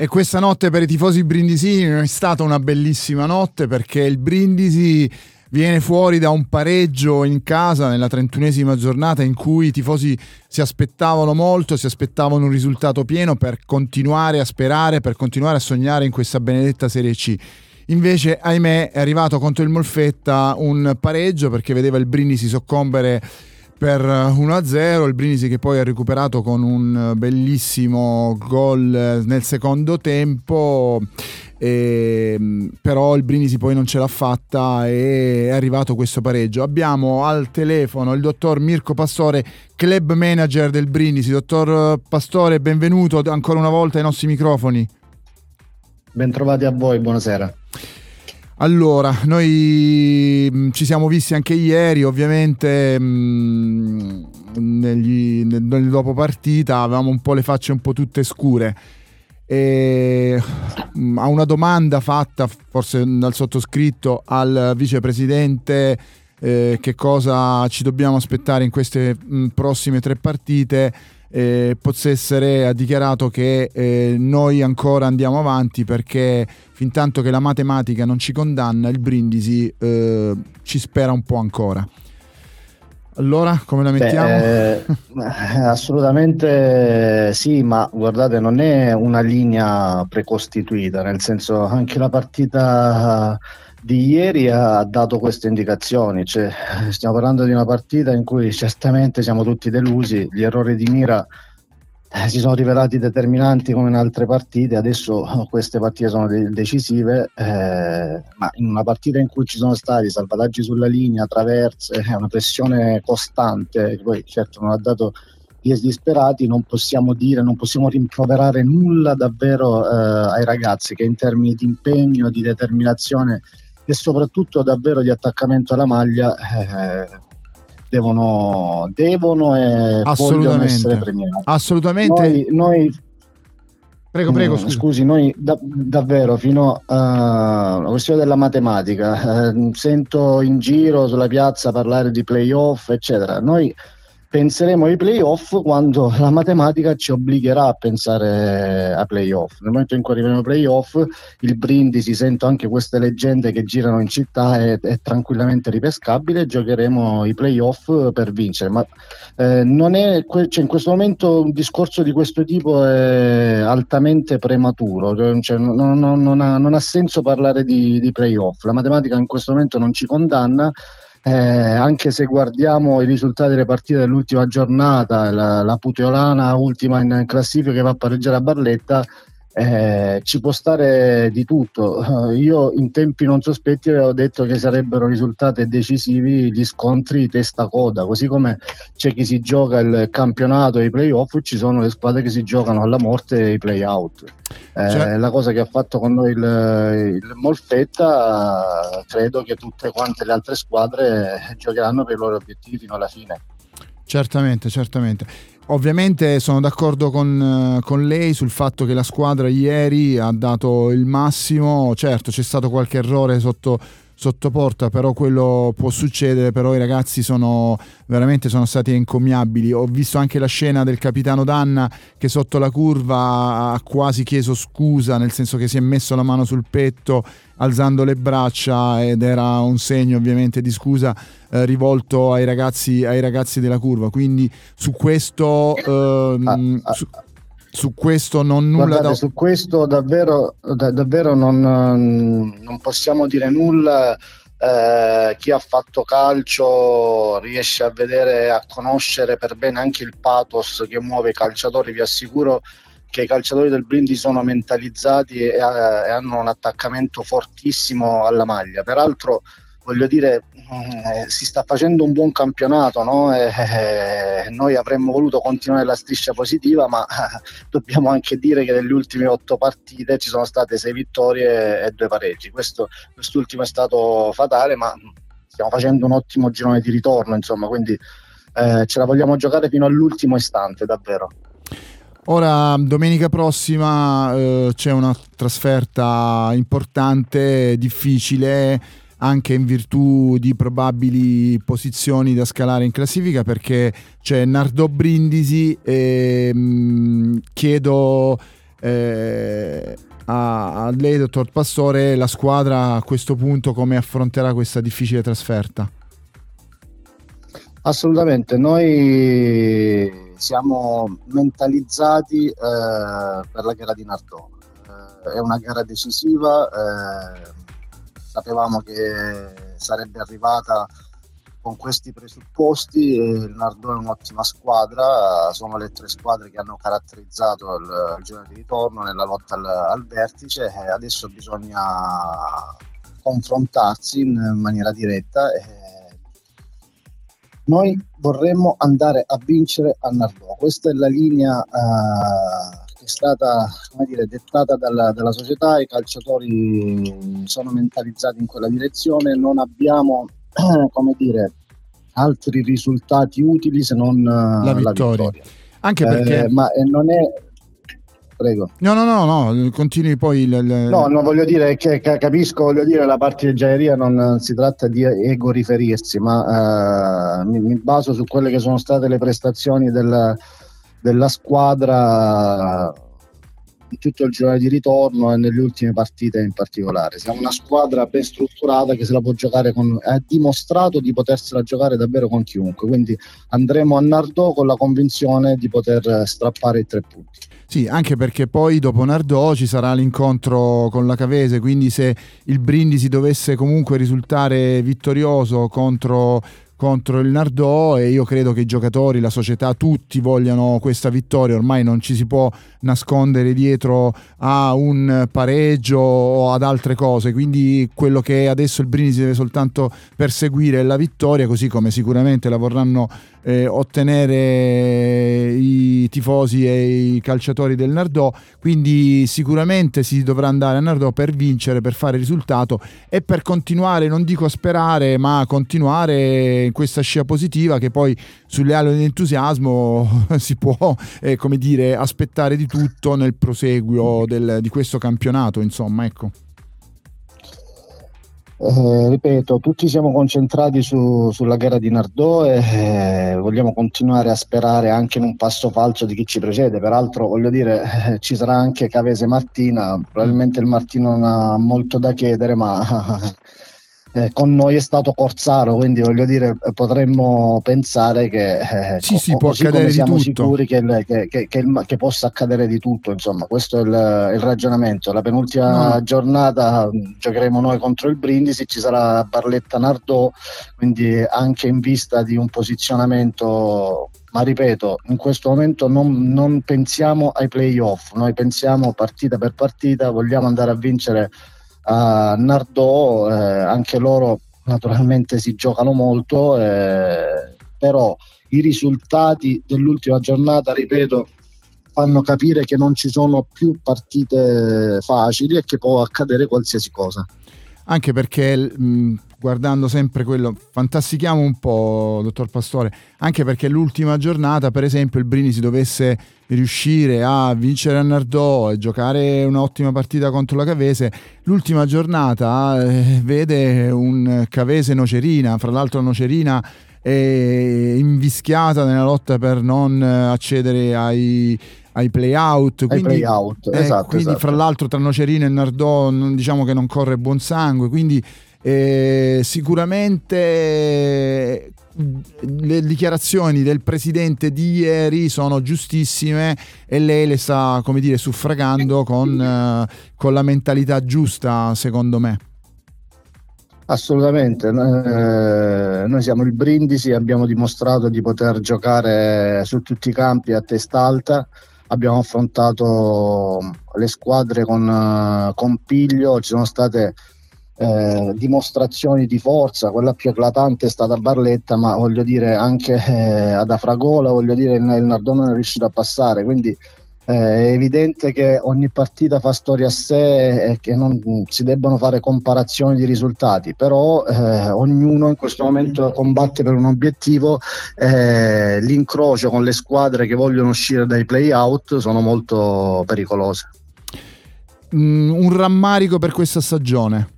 E questa notte per i tifosi brindisini non è stata una bellissima notte perché il Brindisi viene fuori da un pareggio in casa nella trentunesima giornata in cui i tifosi si aspettavano molto, si aspettavano un risultato pieno per continuare a sperare, per continuare a sognare in questa benedetta Serie C. Invece, ahimè, è arrivato contro il Molfetta un pareggio perché vedeva il Brindisi soccombere per 1-0, il Brindisi che poi ha recuperato con un bellissimo gol nel secondo tempo, e, però il Brindisi poi non ce l'ha fatta e è arrivato questo pareggio. Abbiamo al telefono il dottor Mirko Pastore, club manager del Brindisi. Dottor Pastore, benvenuto ancora una volta ai nostri microfoni. Bentrovati a voi, buonasera. Allora, noi mm, ci siamo visti anche ieri, ovviamente mh, mm, negli, nel dopo partita avevamo un po' le facce un po' tutte scure. E mh, mm, a una domanda fatta forse dal sottoscritto al vicepresidente eh, che cosa ci dobbiamo aspettare in queste mh, prossime tre partite eh, Pozzessere ha dichiarato che eh, noi ancora andiamo avanti perché fin tanto che la matematica non ci condanna, il Brindisi eh, ci spera un po' ancora. Allora, come la mettiamo? Beh, eh, assolutamente sì, ma guardate, non è una linea precostituita, nel senso anche la partita di ieri ha dato queste indicazioni, cioè, stiamo parlando di una partita in cui certamente siamo tutti delusi, gli errori di mira eh, si sono rivelati determinanti come in altre partite, adesso queste partite sono de- decisive, eh, ma in una partita in cui ci sono stati salvataggi sulla linea, traverse, una pressione costante, che poi certo non ha dato piesi disperati, non possiamo dire, non possiamo rimproverare nulla davvero eh, ai ragazzi che in termini di impegno, di determinazione e soprattutto davvero di attaccamento alla maglia eh, devono, devono e vogliono essere premiati. Assolutamente. Noi, noi Prego, prego. Mm, scusi, noi da, davvero fino alla questione della matematica, eh, sento in giro sulla piazza parlare di playoff, eccetera. Noi penseremo ai playoff quando la matematica ci obbligherà a pensare a playoff. Nel momento in cui arriveremo ai playoff, il Brindisi, sento anche queste leggende che girano in città, è, è tranquillamente ripescabile. Giocheremo i playoff per vincere. Ma eh, non è, cioè, in questo momento un discorso di questo tipo è altamente prematuro, cioè, non, non, non, ha, non, ha, senso parlare di, di playoff. La matematica in questo momento non ci condanna eh, anche se guardiamo i risultati delle partite dell'ultima giornata, la, la Puteolana ultima in classifica che va a pareggiare a Barletta, eh, ci può stare di tutto. Io in tempi non sospetti avevo detto che sarebbero risultati decisivi gli scontri testa-coda, così come c'è chi si gioca il campionato e i playoff, ci sono le squadre che si giocano alla morte e i play-out. Eh, cioè... La cosa che ha fatto con noi il, il Molfetta, credo che tutte quante le altre squadre giocheranno per i loro obiettivi fino alla fine. Certamente, certamente. Ovviamente sono d'accordo con, eh, con, lei sul fatto che la squadra ieri ha dato il massimo, certo c'è stato qualche errore sotto, sotto porta, però quello può succedere, però i ragazzi sono veramente sono stati encomiabili. Ho visto anche la scena del capitano Danna che sotto la curva ha quasi chiesto scusa, nel senso che si è messo la mano sul petto alzando le braccia ed era un segno ovviamente di scusa eh, rivolto ai ragazzi, ai ragazzi, della curva. Quindi su questo... Ehm, ah, ah. Su, su questo non nulla Guardate, da... su questo davvero, da, davvero non, non, possiamo dire nulla. Eh, chi ha fatto calcio riesce a vedere a conoscere per bene anche il pathos che muove i calciatori. Vi assicuro che i calciatori del Brindisi sono mentalizzati e, e hanno un attaccamento fortissimo alla maglia. Peraltro voglio dire, eh, si sta facendo un buon campionato, no? e, eh, noi avremmo voluto continuare la striscia positiva, ma eh, dobbiamo anche dire che nelle ultime otto partite ci sono state sei vittorie e due pareggi. Questo, quest'ultimo è stato fatale, ma stiamo facendo un ottimo girone di ritorno, insomma, quindi eh, ce la vogliamo giocare fino all'ultimo istante, davvero. Ora, domenica prossima eh, c'è una trasferta importante, difficile anche in virtù di probabili posizioni da scalare in classifica perché c'è Nardò Brindisi e mh, chiedo eh, a lei, dottor Pastore, la squadra a questo punto come affronterà questa difficile trasferta? Assolutamente, noi siamo mentalizzati eh, per la gara di Nardò. Eh, è una gara decisiva, eh, sapevamo che sarebbe arrivata con questi presupposti il Nardò è un'ottima squadra, sono le tre squadre che hanno caratterizzato il, il giorno di ritorno nella lotta al, al vertice e adesso bisogna confrontarsi in maniera diretta. noi vorremmo andare a vincere a Nardò, questa è la linea che è stata dire, dettata dalla, dalla società, i calciatori sono mentalizzati in quella direzione, non abbiamo come dire, altri risultati utili se non la vittoria. La vittoria. Anche perché... Eh, ma non è... Prego. No, no, no, no, continui poi. Il, il... No, non voglio dire che capisco, voglio dire, la partigianeria non si tratta di ego riferirsi, ma uh, mi, mi, baso su quelle che sono state le prestazioni del, della squadra in tutto il girone di ritorno e nelle ultime partite in particolare. Siamo una squadra ben strutturata che se la può giocare con, ha dimostrato di potersela giocare davvero con chiunque, quindi andremo a Nardò con la convinzione di poter strappare i tre punti. Sì, anche perché poi dopo Nardò ci sarà l'incontro con la Cavese, quindi se il Brindisi dovesse comunque risultare vittorioso contro contro il Nardò e io credo che i giocatori, la società, tutti vogliano questa vittoria, ormai non ci si può nascondere dietro a un pareggio o ad altre cose, quindi quello che adesso il Brindisi deve soltanto perseguire è la vittoria, così come sicuramente la vorranno eh, ottenere i tifosi e i calciatori del Nardò, quindi sicuramente si dovrà andare a Nardò per vincere, per fare risultato e per continuare, non dico a sperare, ma a continuare in questa scia positiva che poi sulle ali dell'entusiasmo si può, eh, come dire, aspettare di tutto nel proseguio del, di questo campionato, insomma, ecco. Eh, ripeto, tutti siamo concentrati su, sulla gara di Nardò e eh, vogliamo continuare a sperare anche in un passo falso di chi ci precede. Peraltro, voglio dire, eh, ci sarà anche Cavese Martina. Probabilmente il Martino non ha molto da chiedere, ma eh, con noi è stato Corsaro, quindi voglio dire, potremmo pensare che eh, sì, sì, può accadere siamo di tutto. sicuri che, che, che, che, possa accadere di tutto, insomma, questo è il, il ragionamento. La penultima no. giornata giocheremo noi contro il Brindisi, ci sarà Barletta Nardò, quindi anche in vista di un posizionamento ma ripeto, in questo momento non, non pensiamo ai playoff, noi pensiamo partita per partita, vogliamo andare a vincere a Nardò, eh, anche loro naturalmente si giocano molto, eh, però i risultati dell'ultima giornata, ripeto, fanno capire che non ci sono più partite facili e che può accadere qualsiasi cosa. Anche perché mh, guardando sempre quello, fantastichiamo un po', dottor Pastore, anche perché l'ultima giornata, per esempio, il Brindisi dovesse riuscire a vincere a Nardò e giocare un'ottima partita contro la Cavese, l'ultima giornata eh, vede un Cavese Nocerina, fra l'altro Nocerina è invischiata nella lotta per non accedere ai, ai play-out. Quindi, play out, eh, esatto, quindi esatto. fra l'altro tra Nocerino e Nardò diciamo che non corre buon sangue, quindi eh, sicuramente le dichiarazioni del presidente di ieri sono giustissime e lei le sta, come dire, suffragando con, eh, con la mentalità giusta, secondo me. Assolutamente, eh, noi siamo il Brindisi, abbiamo dimostrato di poter giocare su tutti i campi a testa alta, abbiamo affrontato le squadre con, con piglio, ci sono state eh, dimostrazioni di forza, quella più eclatante è stata Barletta, ma voglio dire anche eh, ad Afragola, voglio dire il, Nardone non è riuscito a passare, quindi eh, è evidente che ogni partita fa storia a sé e che non si debbano fare comparazioni di risultati, però eh, ognuno in questo momento combatte per un obiettivo, eh, l'incrocio con le squadre che vogliono uscire dai play-out sono molto pericolose. Mm, un rammarico per questa stagione?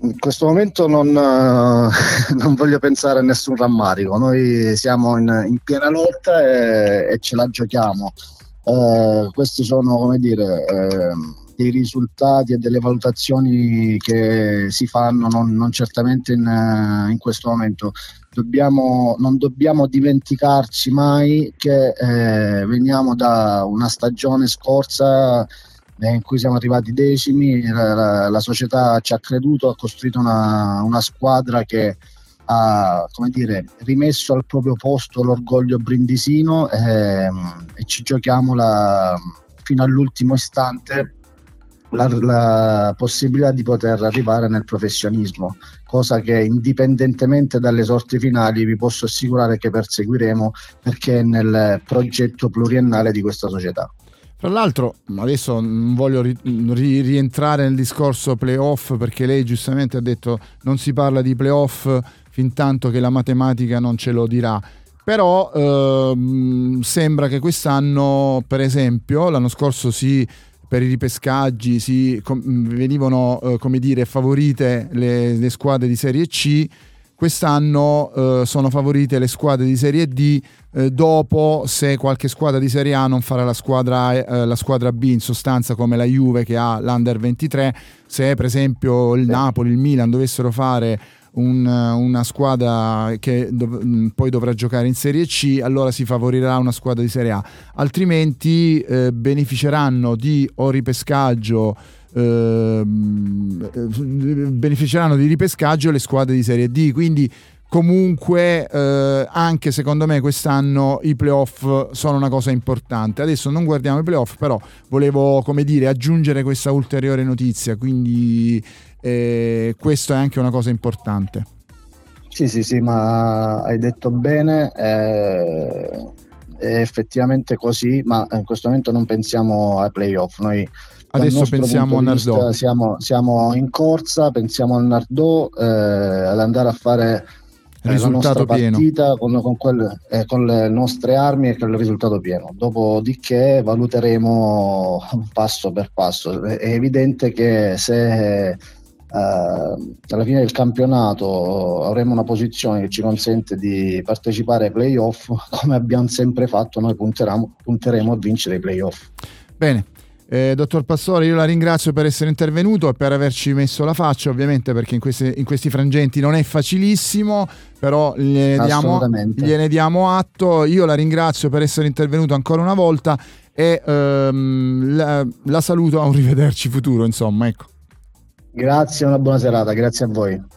In questo momento non, uh, non, voglio pensare a nessun rammarico, noi siamo in, in piena lotta e, e, ce la giochiamo. Uh, questi sono, come dire, uh, dei risultati e delle valutazioni che si fanno, non, non certamente in, in, questo momento. Dobbiamo, non dobbiamo dimenticarci mai che eh, veniamo da una stagione scorsa eh, in cui siamo arrivati decimi, la, la, la, società ci ha creduto, ha costruito una, una squadra che ha dire, rimesso al proprio posto l'orgoglio brindisino e, e ci giochiamo la, fino all'ultimo istante la, la, possibilità di poter arrivare nel professionismo, cosa che indipendentemente dalle sorti finali vi posso assicurare che perseguiremo perché è nel progetto pluriennale di questa società. Tra l'altro, adesso non voglio ri- ri- rientrare nel discorso playoff perché lei giustamente ha detto non si parla di playoff fin tanto che la matematica non ce lo dirà. Però ehm, sembra che quest'anno, per esempio, l'anno scorso si per i ripescaggi si com- venivano eh, dire favorite le, le squadre di Serie C Quest'anno eh, sono favorite le squadre di Serie D, eh, dopo se qualche squadra di Serie A non farà la squadra, eh, la squadra B in sostanza come la Juve che ha l'Under 23, se per esempio il Napoli, il Milan dovessero fare un, una squadra che dov- mm, poi dovrà giocare in Serie C, allora si favorirà una squadra di Serie A, altrimenti eh, beneficeranno di o ripescaggio Ehm, beneficeranno di ripescaggio le squadre di Serie D, quindi comunque eh, anche secondo me quest'anno i playoff sono una cosa importante. Adesso non guardiamo i playoff, però volevo come dire aggiungere questa ulteriore notizia, quindi eh, questo è anche una cosa importante. Sì, sì, sì, ma hai detto bene. Eh, è effettivamente così, ma in questo momento non pensiamo ai playoff. Noi Adesso pensiamo a Nardò. Siamo, siamo, in corsa, pensiamo al Nardò, eh, ad andare a fare eh, risultato la partita con, con, quel, eh, con, le nostre armi e con il risultato pieno. Dopodiché valuteremo passo per passo. È evidente che se Uh, alla fine del campionato avremo una posizione che ci consente di partecipare ai playoff come abbiamo sempre fatto noi punteremo a vincere i playoff bene eh, dottor Pastore, io la ringrazio per essere intervenuto e per averci messo la faccia, ovviamente perché in, queste, in questi frangenti non è facilissimo, però gliene diamo, gliene diamo, atto. Io la ringrazio per essere intervenuto ancora una volta e ehm, la, la saluto a un rivederci futuro, insomma, ecco. Grazie, una buona serata, grazie a voi.